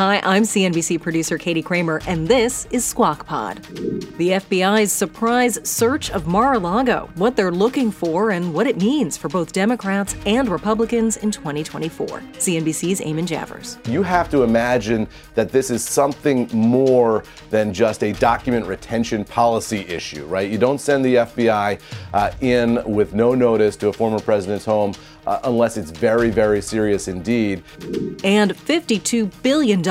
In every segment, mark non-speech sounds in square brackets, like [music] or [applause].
Hi, I'm CNBC producer Katie Kramer, and this is Squawk Pod. The FBI's surprise search of Mar a Lago, what they're looking for, and what it means for both Democrats and Republicans in 2024. CNBC's Eamon Javers. You have to imagine that this is something more than just a document retention policy issue, right? You don't send the FBI uh, in with no notice to a former president's home uh, unless it's very, very serious indeed. And $52 billion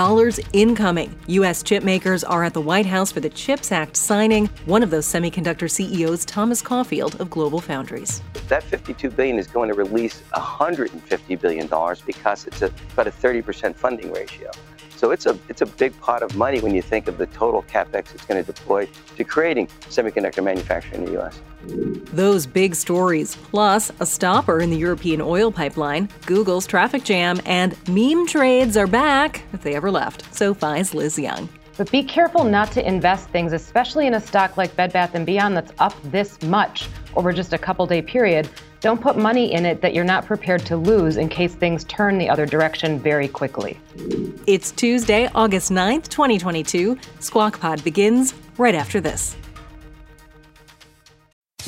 incoming. U.S. chip makers are at the White House for the CHIPS Act signing. One of those semiconductor CEOs, Thomas Caulfield of Global Foundries. That 52 billion is going to release $150 billion because it's a, about a 30% funding ratio. So it's a it's a big pot of money when you think of the total capex it's going to deploy to creating semiconductor manufacturing in the U.S. Those big stories, plus a stopper in the European oil pipeline, Google's traffic jam, and meme trades are back if they ever left. SoFi's Liz Young. But be careful not to invest things, especially in a stock like Bed Bath & Beyond that's up this much over just a couple day period. Don't put money in it that you're not prepared to lose in case things turn the other direction very quickly. It's Tuesday, August 9th, 2022. Squawk Pod begins right after this.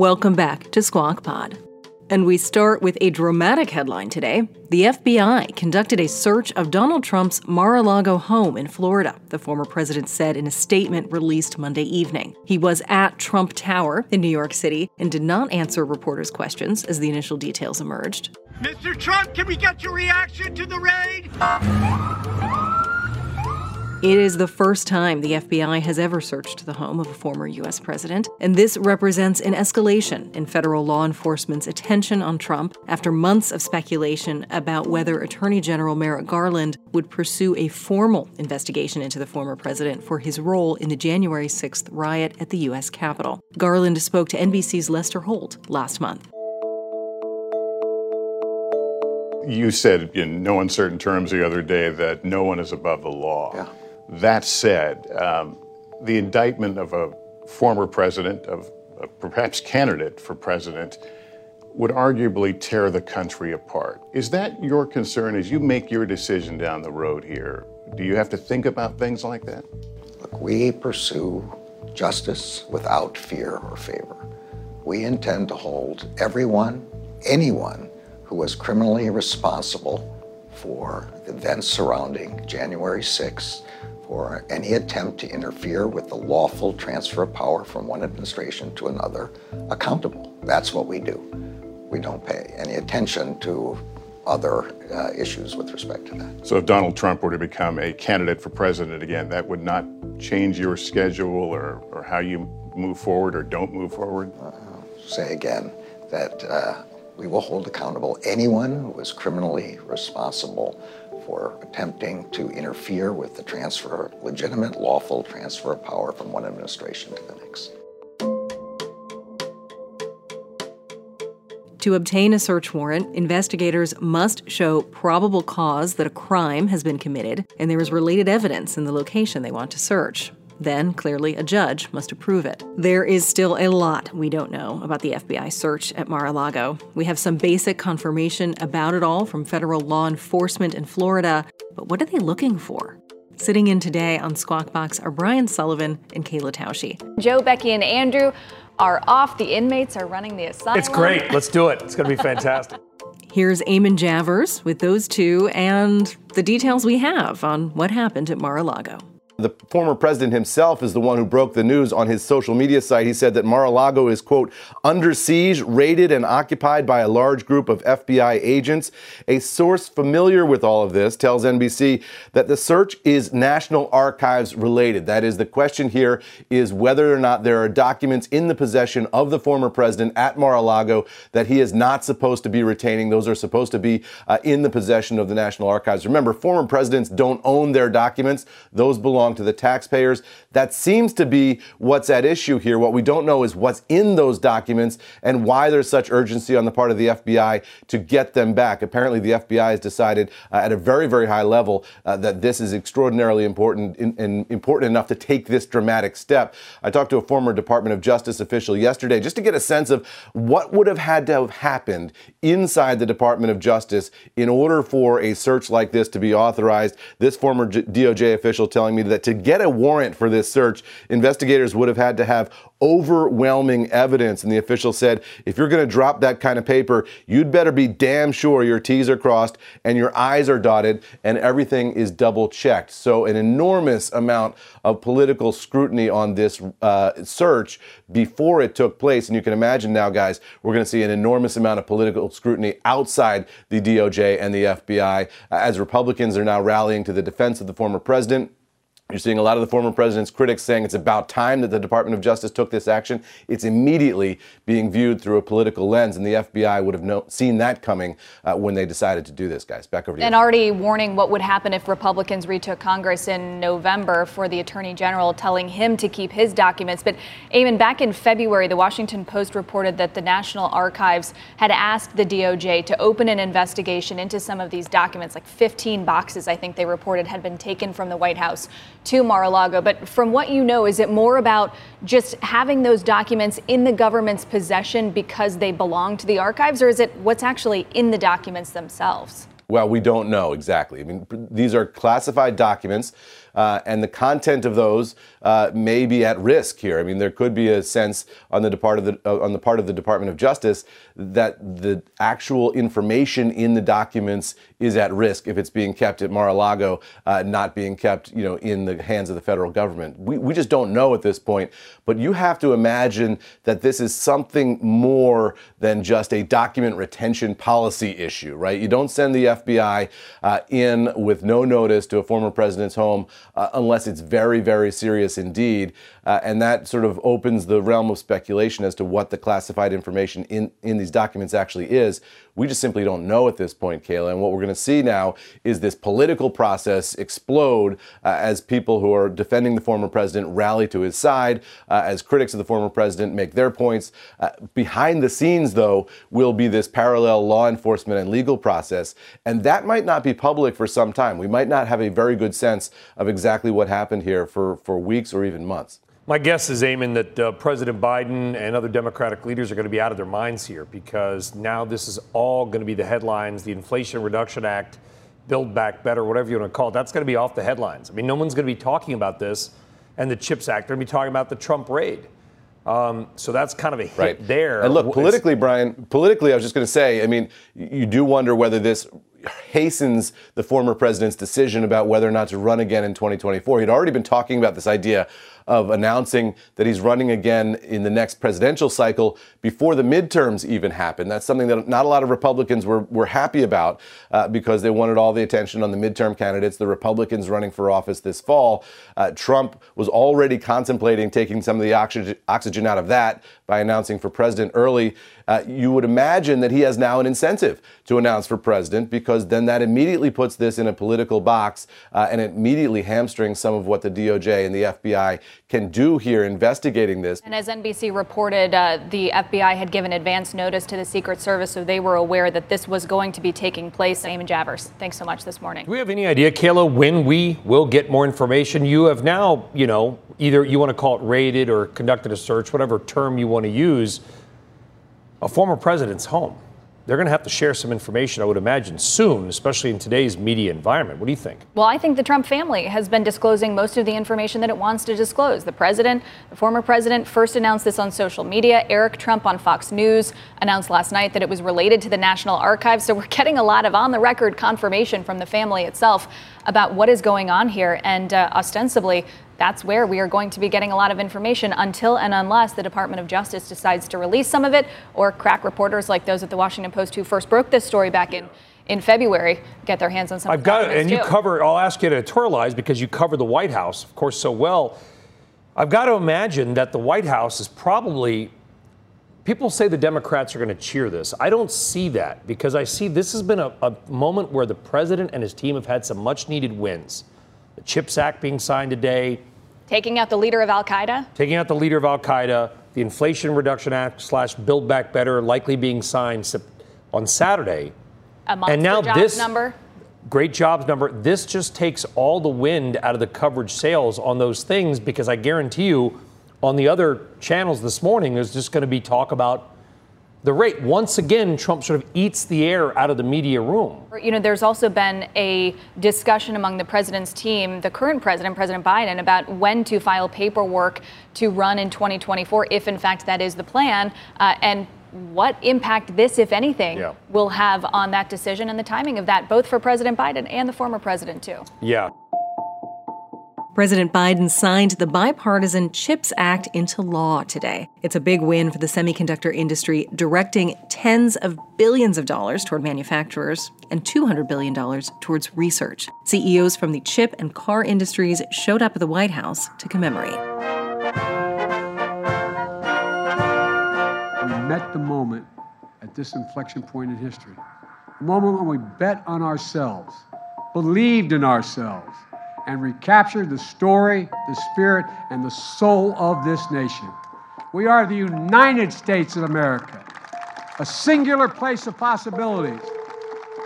Welcome back to Squawk Pod. And we start with a dramatic headline today. The FBI conducted a search of Donald Trump's Mar a Lago home in Florida, the former president said in a statement released Monday evening. He was at Trump Tower in New York City and did not answer reporters' questions as the initial details emerged. Mr. Trump, can we get your reaction to the raid? It is the first time the FBI has ever searched the home of a former U.S. president, and this represents an escalation in federal law enforcement's attention on Trump after months of speculation about whether Attorney General Merrick Garland would pursue a formal investigation into the former president for his role in the January 6th riot at the U.S. Capitol. Garland spoke to NBC's Lester Holt last month. You said in no uncertain terms the other day that no one is above the law. Yeah. That said, um, the indictment of a former president, of a perhaps candidate for president, would arguably tear the country apart. Is that your concern as you make your decision down the road here? Do you have to think about things like that? Look, we pursue justice without fear or favor. We intend to hold everyone, anyone who was criminally responsible for the events surrounding January 6th or any attempt to interfere with the lawful transfer of power from one administration to another accountable. That's what we do. We don't pay any attention to other uh, issues with respect to that. So, if Donald Trump were to become a candidate for president again, that would not change your schedule or, or how you move forward or don't move forward? Uh, say again that uh, we will hold accountable anyone who is criminally responsible for attempting to interfere with the transfer, legitimate, lawful transfer of power from one administration to the next. To obtain a search warrant, investigators must show probable cause that a crime has been committed and there is related evidence in the location they want to search. Then, clearly, a judge must approve it. There is still a lot we don't know about the FBI search at Mar a Lago. We have some basic confirmation about it all from federal law enforcement in Florida, but what are they looking for? Sitting in today on Squawk Box are Brian Sullivan and Kayla Tausche. Joe, Becky, and Andrew are off. The inmates are running the asylum. It's great. Let's do it. It's going to be fantastic. Here's Eamon Javers with those two and the details we have on what happened at Mar a Lago. The former president himself is the one who broke the news on his social media site. He said that Mar-a-Lago is, quote, under siege, raided, and occupied by a large group of FBI agents. A source familiar with all of this tells NBC that the search is National Archives related. That is, the question here is whether or not there are documents in the possession of the former president at Mar-a-Lago that he is not supposed to be retaining. Those are supposed to be uh, in the possession of the National Archives. Remember, former presidents don't own their documents. Those belong belong to the taxpayers. That seems to be what's at issue here. What we don't know is what's in those documents and why there's such urgency on the part of the FBI to get them back. Apparently, the FBI has decided uh, at a very, very high level uh, that this is extraordinarily important and important enough to take this dramatic step. I talked to a former Department of Justice official yesterday just to get a sense of what would have had to have happened inside the Department of Justice in order for a search like this to be authorized. This former DOJ official telling me that that to get a warrant for this search, investigators would have had to have overwhelming evidence. And the official said, if you're going to drop that kind of paper, you'd better be damn sure your T's are crossed and your I's are dotted and everything is double checked. So, an enormous amount of political scrutiny on this uh, search before it took place. And you can imagine now, guys, we're going to see an enormous amount of political scrutiny outside the DOJ and the FBI as Republicans are now rallying to the defense of the former president. You're seeing a lot of the former president's critics saying it's about time that the Department of Justice took this action. It's immediately being viewed through a political lens, and the FBI would have know, seen that coming uh, when they decided to do this, guys. Back over to you. And already warning what would happen if Republicans retook Congress in November for the Attorney General telling him to keep his documents. But, Eamon, back in February, the Washington Post reported that the National Archives had asked the DOJ to open an investigation into some of these documents, like 15 boxes, I think they reported, had been taken from the White House to Mar-a-Lago. But from what you know, is it more about just having those documents in the government's possession because they belong to the archives, or is it what's actually in the documents themselves? Well, we don't know exactly. I mean, these are classified documents uh, and the content of those uh, may be at risk here. I mean, there could be a sense on the, part of the, uh, on the part of the Department of Justice that the actual information in the documents is at risk if it's being kept at Mar-a-Lago, uh, not being kept, you know, in the hands of the federal government. We, we just don't know at this point. But you have to imagine that this is something more than just a document retention policy issue, right? You don't send the FBI uh, in with no notice to a former president's home uh, unless it's very, very serious indeed. Uh, and that sort of opens the realm of speculation as to what the classified information in, in these documents actually is. We just simply don't know at this point, Kayla. And what we're going to see now is this political process explode uh, as people who are defending the former president rally to his side, uh, as critics of the former president make their points. Uh, behind the scenes, though, will be this parallel law enforcement and legal process. And that might not be public for some time. We might not have a very good sense of exactly what happened here for, for weeks or even months. My guess is, Eamon, that uh, President Biden and other Democratic leaders are going to be out of their minds here because now this is all going to be the headlines. The Inflation Reduction Act, Build Back Better, whatever you want to call it, that's going to be off the headlines. I mean, no one's going to be talking about this and the CHIPS Act. They're going to be talking about the Trump raid. Um, so that's kind of a hit right. there. And look, politically, Brian, politically, I was just going to say, I mean, you do wonder whether this hastens the former president's decision about whether or not to run again in 2024. He'd already been talking about this idea of announcing that he's running again in the next presidential cycle before the midterms even happen. That's something that not a lot of Republicans were, were happy about uh, because they wanted all the attention on the midterm candidates, the Republicans running for office this fall. Uh, Trump was already contemplating taking some of the oxygen, oxygen out of that by announcing for president early. Uh, you would imagine that he has now an incentive to announce for president because then that immediately puts this in a political box uh, and it immediately hamstrings some of what the DOJ and the FBI can do here investigating this. And as NBC reported, uh, the FBI had given advance notice to the Secret Service, so they were aware that this was going to be taking place. Eamon Javers, thanks so much this morning. Do we have any idea, Kayla, when we will get more information? You have now, you know, either you want to call it raided or conducted a search, whatever term you want to use, a former president's home they're going to have to share some information, I would imagine, soon, especially in today's media environment. What do you think? Well, I think the Trump family has been disclosing most of the information that it wants to disclose. The president, the former president, first announced this on social media. Eric Trump on Fox News announced last night that it was related to the National Archives. So we're [laughs] getting a lot of on the record confirmation from the family itself about what is going on here. And uh, ostensibly, that's where we are going to be getting a lot of information until and unless the Department of Justice decides to release some of it or crack reporters like those at the Washington Post who first broke this story back in in February get their hands on some. I've got it, and too. you cover. I'll ask you to editorialize because you cover the White House, of course, so well. I've got to imagine that the White House is probably. People say the Democrats are going to cheer this. I don't see that because I see this has been a, a moment where the president and his team have had some much needed wins. The CHIPS Act being signed today, Taking out the leader of Al Qaeda? Taking out the leader of Al Qaeda, the Inflation Reduction Act slash Build Back Better likely being signed on Saturday. A monster and now jobs this, number? Great jobs number. This just takes all the wind out of the coverage sails on those things because I guarantee you on the other channels this morning, there's just going to be talk about the rate. Once again, Trump sort of eats the air out of the media room. You know, there's also been a discussion among the president's team, the current president, President Biden, about when to file paperwork to run in 2024, if in fact that is the plan, uh, and what impact this, if anything, yeah. will have on that decision and the timing of that, both for President Biden and the former president, too. Yeah. President Biden signed the bipartisan CHIPS Act into law today. It's a big win for the semiconductor industry, directing tens of billions of dollars toward manufacturers and $200 billion towards research. CEOs from the chip and car industries showed up at the White House to commemorate. We met the moment at this inflection point in history, a moment when we bet on ourselves, believed in ourselves and recapture the story, the spirit, and the soul of this nation. We are the United States of America, a singular place of possibilities.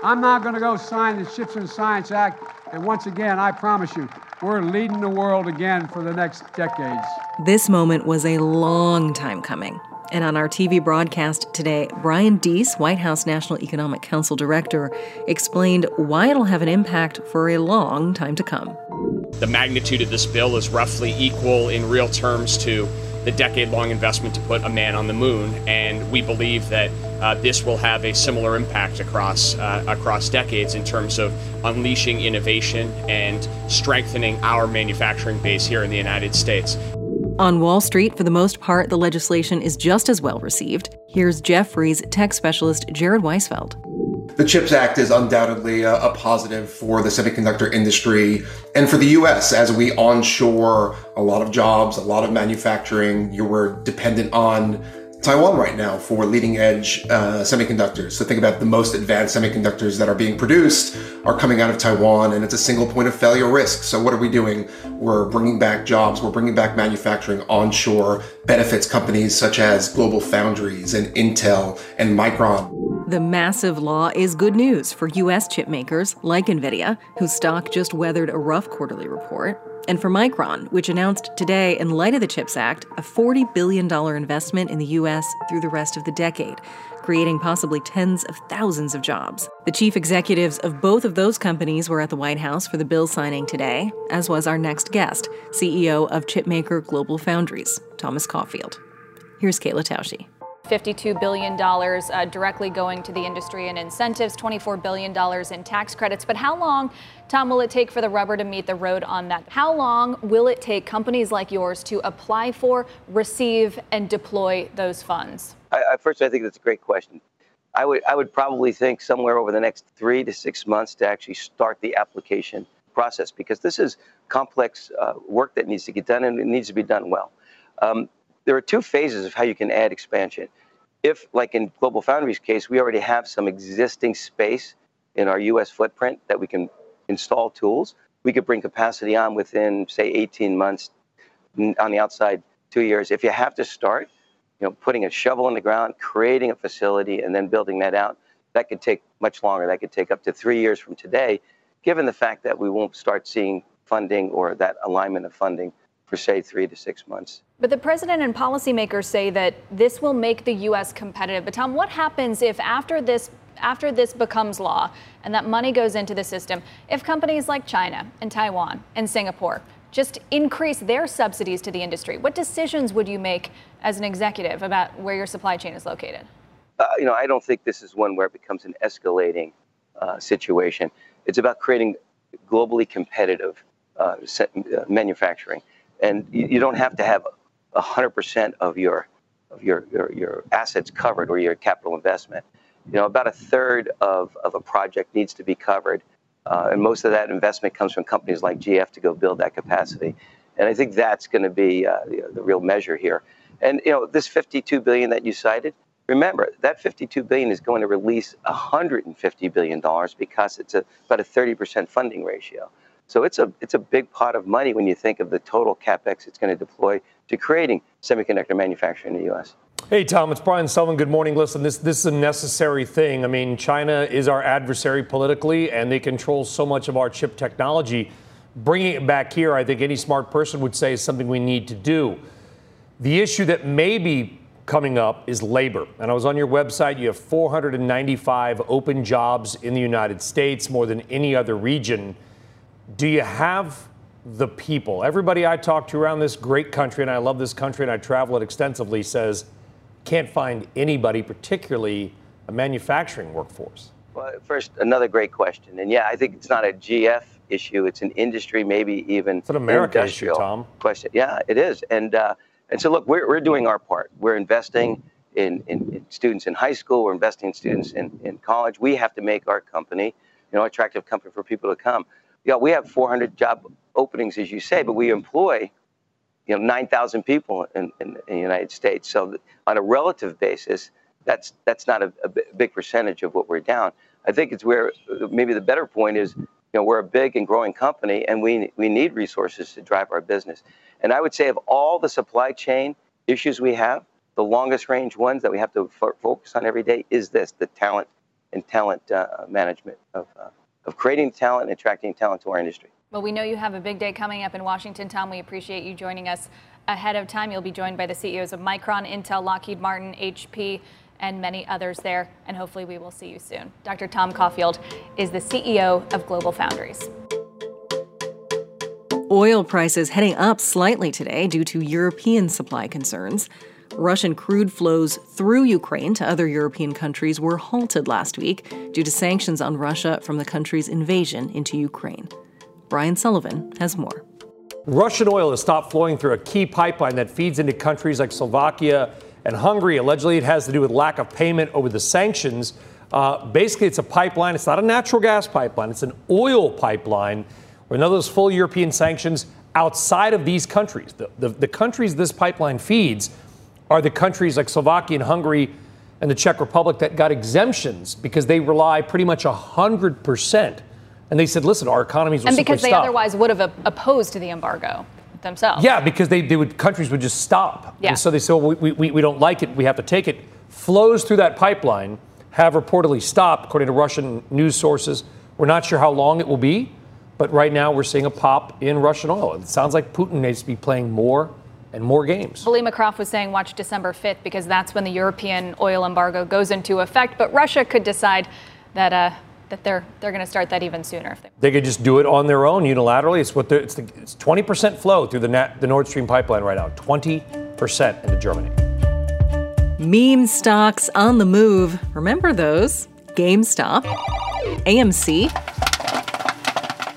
I'm not going to go sign the Chips and Science Act, and once again, I promise you, we're leading the world again for the next decades. This moment was a long time coming. And on our TV broadcast today, Brian Deese, White House National Economic Council Director, explained why it'll have an impact for a long time to come. The magnitude of this bill is roughly equal in real terms to the decade long investment to put a man on the moon, and we believe that uh, this will have a similar impact across, uh, across decades in terms of unleashing innovation and strengthening our manufacturing base here in the United States. On Wall Street, for the most part, the legislation is just as well received. Here's Jefferies tech specialist Jared Weisfeld. The CHIPS Act is undoubtedly a, a, positive for the semiconductor industry and for the US as we onshore a lot of jobs, a lot of manufacturing. You were dependent on Taiwan right now for leading edge uh, semiconductors. So think about the most advanced semiconductors that are being produced are coming out of Taiwan and it's a single point of failure risk. So what are we doing? We're bringing back jobs. We're bringing back manufacturing onshore benefits companies such as Global Foundries and Intel and Micron. The massive law is good news for U.S. chip makers like NVIDIA, whose stock just weathered a rough quarterly report and for Micron, which announced today, in light of the CHIPS Act, a $40 billion investment in the U.S. through the rest of the decade, creating possibly tens of thousands of jobs. The chief executives of both of those companies were at the White House for the bill signing today, as was our next guest, CEO of chipmaker Global Foundries, Thomas Caulfield. Here's Kayla Tausche. $52 billion uh, directly going to the industry in incentives, $24 billion in tax credits. But how long, Tom, will it take for the rubber to meet the road on that? How long will it take companies like yours to apply for, receive, and deploy those funds? I, I, first, I think that's a great question. I would, I would probably think somewhere over the next three to six months to actually start the application process because this is complex uh, work that needs to get done and it needs to be done well. Um, there are two phases of how you can add expansion. If, like in Global Foundries case, we already have some existing space in our U.S. footprint that we can install tools, we could bring capacity on within, say, 18 months. On the outside, two years. If you have to start, you know, putting a shovel in the ground, creating a facility, and then building that out, that could take much longer. That could take up to three years from today, given the fact that we won't start seeing funding or that alignment of funding for, say, three to six months. But the president and policymakers say that this will make the U.S. competitive. But Tom, what happens if after this after this becomes law and that money goes into the system, if companies like China and Taiwan and Singapore just increase their subsidies to the industry, what decisions would you make as an executive about where your supply chain is located? Uh, you know, I don't think this is one where it becomes an escalating uh, situation. It's about creating globally competitive uh, uh manufacturing, and you, you don't have to have 100% of your of your, your, your assets covered or your capital investment. You know, about a third of, of a project needs to be covered. Uh, and most of that investment comes from companies like GF to go build that capacity. And I think that's going to be uh, the, the, real measure here. And you know, this 52 billion that you cited, remember that 52 billion is going to release 150 billion dollars because it's a, about a 30% funding ratio. So it's a it's a big pot of money when you think of the total capex it's going to deploy to creating semiconductor manufacturing in the U.S. Hey Tom, it's Brian Sullivan. Good morning. Listen, this this is a necessary thing. I mean, China is our adversary politically, and they control so much of our chip technology. Bringing it back here, I think any smart person would say is something we need to do. The issue that may be coming up is labor. And I was on your website. You have 495 open jobs in the United States, more than any other region do you have the people? Everybody I talk to around this great country, and I love this country and I travel it extensively, says can't find anybody, particularly a manufacturing workforce. Well, first, another great question. And yeah, I think it's not a GF issue, it's an industry, maybe even it's an America issue, Tom. Question. Yeah, it is. And, uh, and so, look, we're, we're doing our part. We're investing in, in, in, students in high school, we're investing in students in, in college. We have to make our company, you know, attractive company for people to come yeah, we have 400 job openings, as you say, but we employ, you know, 9,000 people in, in, in, the United States. So on a relative basis, that's that's not a, a, big percentage of what we're down. I think it's where maybe the better point is, you know, we're a big and growing company, and we we need resources to drive our business. And I would say of all the supply chain issues we have, the longest range ones that we have to focus on every day is this: the talent and talent uh, management of. Uh, of creating talent and attracting talent to our industry. Well, we know you have a big day coming up in Washington, Tom. We appreciate you joining us ahead of time. You'll be joined by the CEOs of Micron, Intel, Lockheed Martin, HP, and many others there. And hopefully, we will see you soon. Dr. Tom Caulfield is the CEO of Global Foundries. Oil prices heading up slightly today due to European supply concerns. Russian crude flows through Ukraine to other European countries were halted last week due to sanctions on Russia from the country's invasion into Ukraine. Brian Sullivan has more. Russian oil has stopped flowing through a key pipeline that feeds into countries like Slovakia and Hungary. Allegedly, it has to do with lack of payment over the sanctions. Uh, basically, it's a pipeline. It's not a natural gas pipeline, it's an oil pipeline. Where none of those full European sanctions outside of these countries, the, the, the countries this pipeline feeds, are the countries like Slovakia and Hungary and the Czech Republic that got exemptions because they rely pretty much 100%. And they said, listen, our economies will And because they stop. otherwise would have opposed the embargo themselves. Yeah, because they, they would, countries would just stop. Yeah. And so they said, well, we, we, we don't like it. We have to take it. Flows through that pipeline have reportedly stopped, according to Russian news sources. We're not sure how long it will be, but right now we're seeing a pop in Russian oil. It sounds like Putin needs to be playing more and more games. Helima Croft was saying watch December 5th because that's when the European oil embargo goes into effect. But Russia could decide that uh, that they're they're going to start that even sooner. If they, they could just do it on their own unilaterally. It's what it's, the, it's 20% flow through the, Nat, the Nord Stream pipeline right now. 20% into Germany. Meme stocks on the move. Remember those? GameStop, AMC,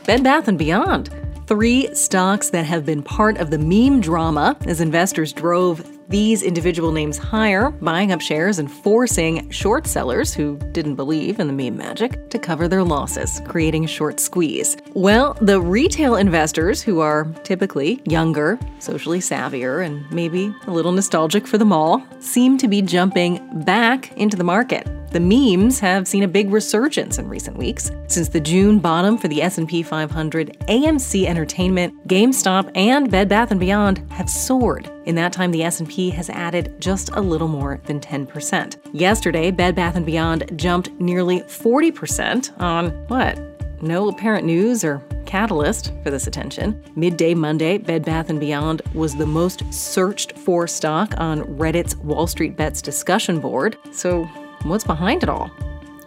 Bed Bath & Beyond. Three stocks that have been part of the meme drama as investors drove these individual names higher, buying up shares and forcing short sellers who didn't believe in the meme magic to cover their losses, creating a short squeeze. Well, the retail investors, who are typically younger, socially savvier, and maybe a little nostalgic for the mall, seem to be jumping back into the market. The memes have seen a big resurgence in recent weeks. Since the June bottom for the S&P 500, AMC Entertainment, GameStop, and Bed Bath & Beyond have soared. In that time, the S&P has added just a little more than 10%. Yesterday, Bed Bath & Beyond jumped nearly 40% on what? No apparent news or catalyst for this attention. Midday Monday, Bed Bath & Beyond was the most searched for stock on Reddit's Wall Street Bets discussion board. So, What's behind it all?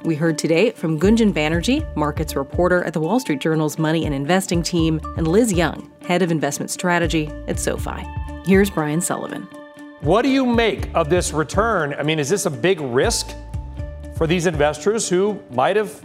We heard today from Gunjan Banerjee, markets reporter at the Wall Street Journal's Money and Investing team, and Liz Young, head of investment strategy at SoFi. Here's Brian Sullivan. What do you make of this return? I mean, is this a big risk for these investors who might have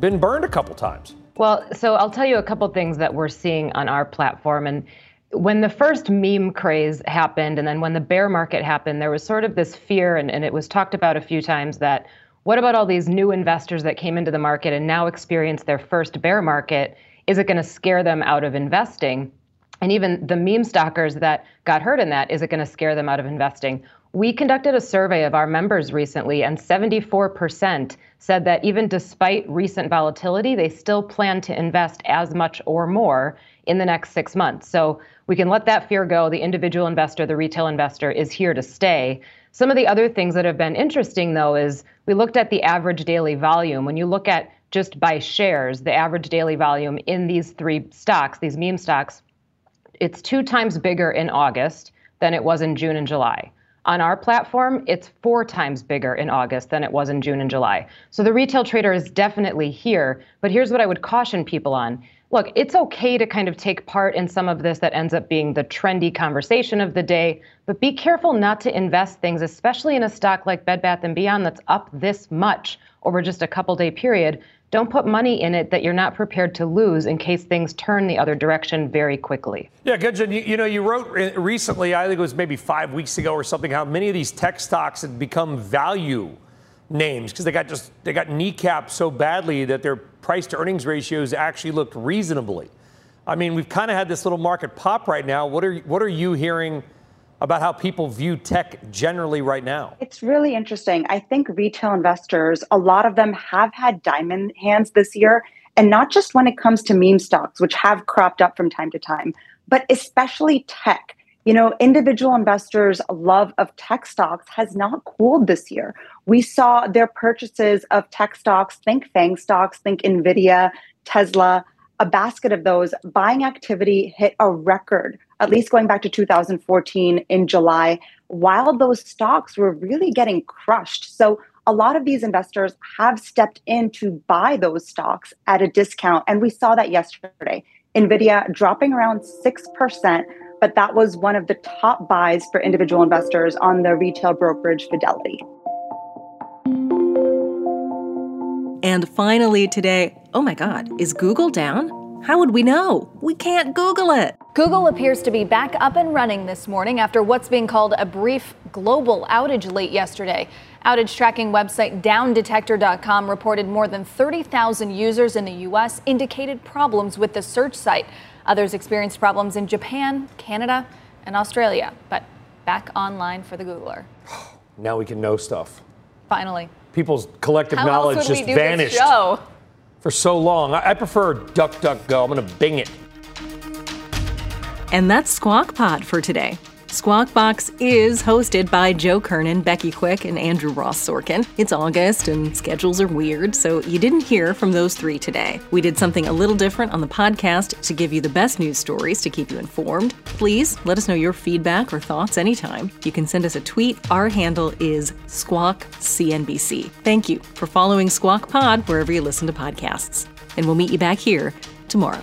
been burned a couple times? Well, so I'll tell you a couple things that we're seeing on our platform. And when the first meme craze happened and then when the bear market happened, there was sort of this fear, and, and it was talked about a few times that what about all these new investors that came into the market and now experience their first bear market? Is it going to scare them out of investing? And even the meme stockers that got hurt in that, is it going to scare them out of investing? We conducted a survey of our members recently, and 74% said that even despite recent volatility, they still plan to invest as much or more in the next six months. So we can let that fear go. The individual investor, the retail investor is here to stay. Some of the other things that have been interesting, though, is we looked at the average daily volume. When you look at just by shares, the average daily volume in these three stocks, these meme stocks, it's two times bigger in August than it was in June and July. On our platform, it's four times bigger in August than it was in June and July. So the retail trader is definitely here. But here's what I would caution people on look, it's okay to kind of take part in some of this that ends up being the trendy conversation of the day, but be careful not to invest things, especially in a stock like Bed Bath & Beyond that's up this much over just a couple day period. Don't put money in it that you're not prepared to lose in case things turn the other direction very quickly. Yeah, Gunjan, you, you know, you wrote recently, I think it was maybe five weeks ago or something, how many of these tech stocks had become value names because they got just they got kneecapped so badly that their price to earnings ratios actually looked reasonably. I mean, we've kind of had this little market pop right now. What are what are you hearing about how people view tech generally right now? It's really interesting. I think retail investors, a lot of them have had diamond hands this year, and not just when it comes to meme stocks, which have cropped up from time to time, but especially tech. You know, individual investors' love of tech stocks has not cooled this year. We saw their purchases of tech stocks, think FANG stocks, think NVIDIA, Tesla, a basket of those. Buying activity hit a record, at least going back to 2014 in July, while those stocks were really getting crushed. So a lot of these investors have stepped in to buy those stocks at a discount. And we saw that yesterday. NVIDIA dropping around 6%, but that was one of the top buys for individual investors on the retail brokerage Fidelity. And finally today, oh my God, is Google down? How would we know? We can't Google it. Google appears to be back up and running this morning after what's being called a brief global outage late yesterday. Outage tracking website downdetector.com reported more than 30,000 users in the U.S. indicated problems with the search site. Others experienced problems in Japan, Canada, and Australia, but back online for the Googler. Now we can know stuff. Finally. People's collective How knowledge just vanished show? for so long. I, I prefer DuckDuckGo. I'm going to Bing it. And that's Squawk Pod for today. Squawk Box is hosted by Joe Kernan, Becky Quick, and Andrew Ross Sorkin. It's August and schedules are weird, so you didn't hear from those three today. We did something a little different on the podcast to give you the best news stories to keep you informed. Please let us know your feedback or thoughts anytime. You can send us a tweet. Our handle is SquawkCNBC. Thank you for following Squawk Pod wherever you listen to podcasts. And we'll meet you back here tomorrow.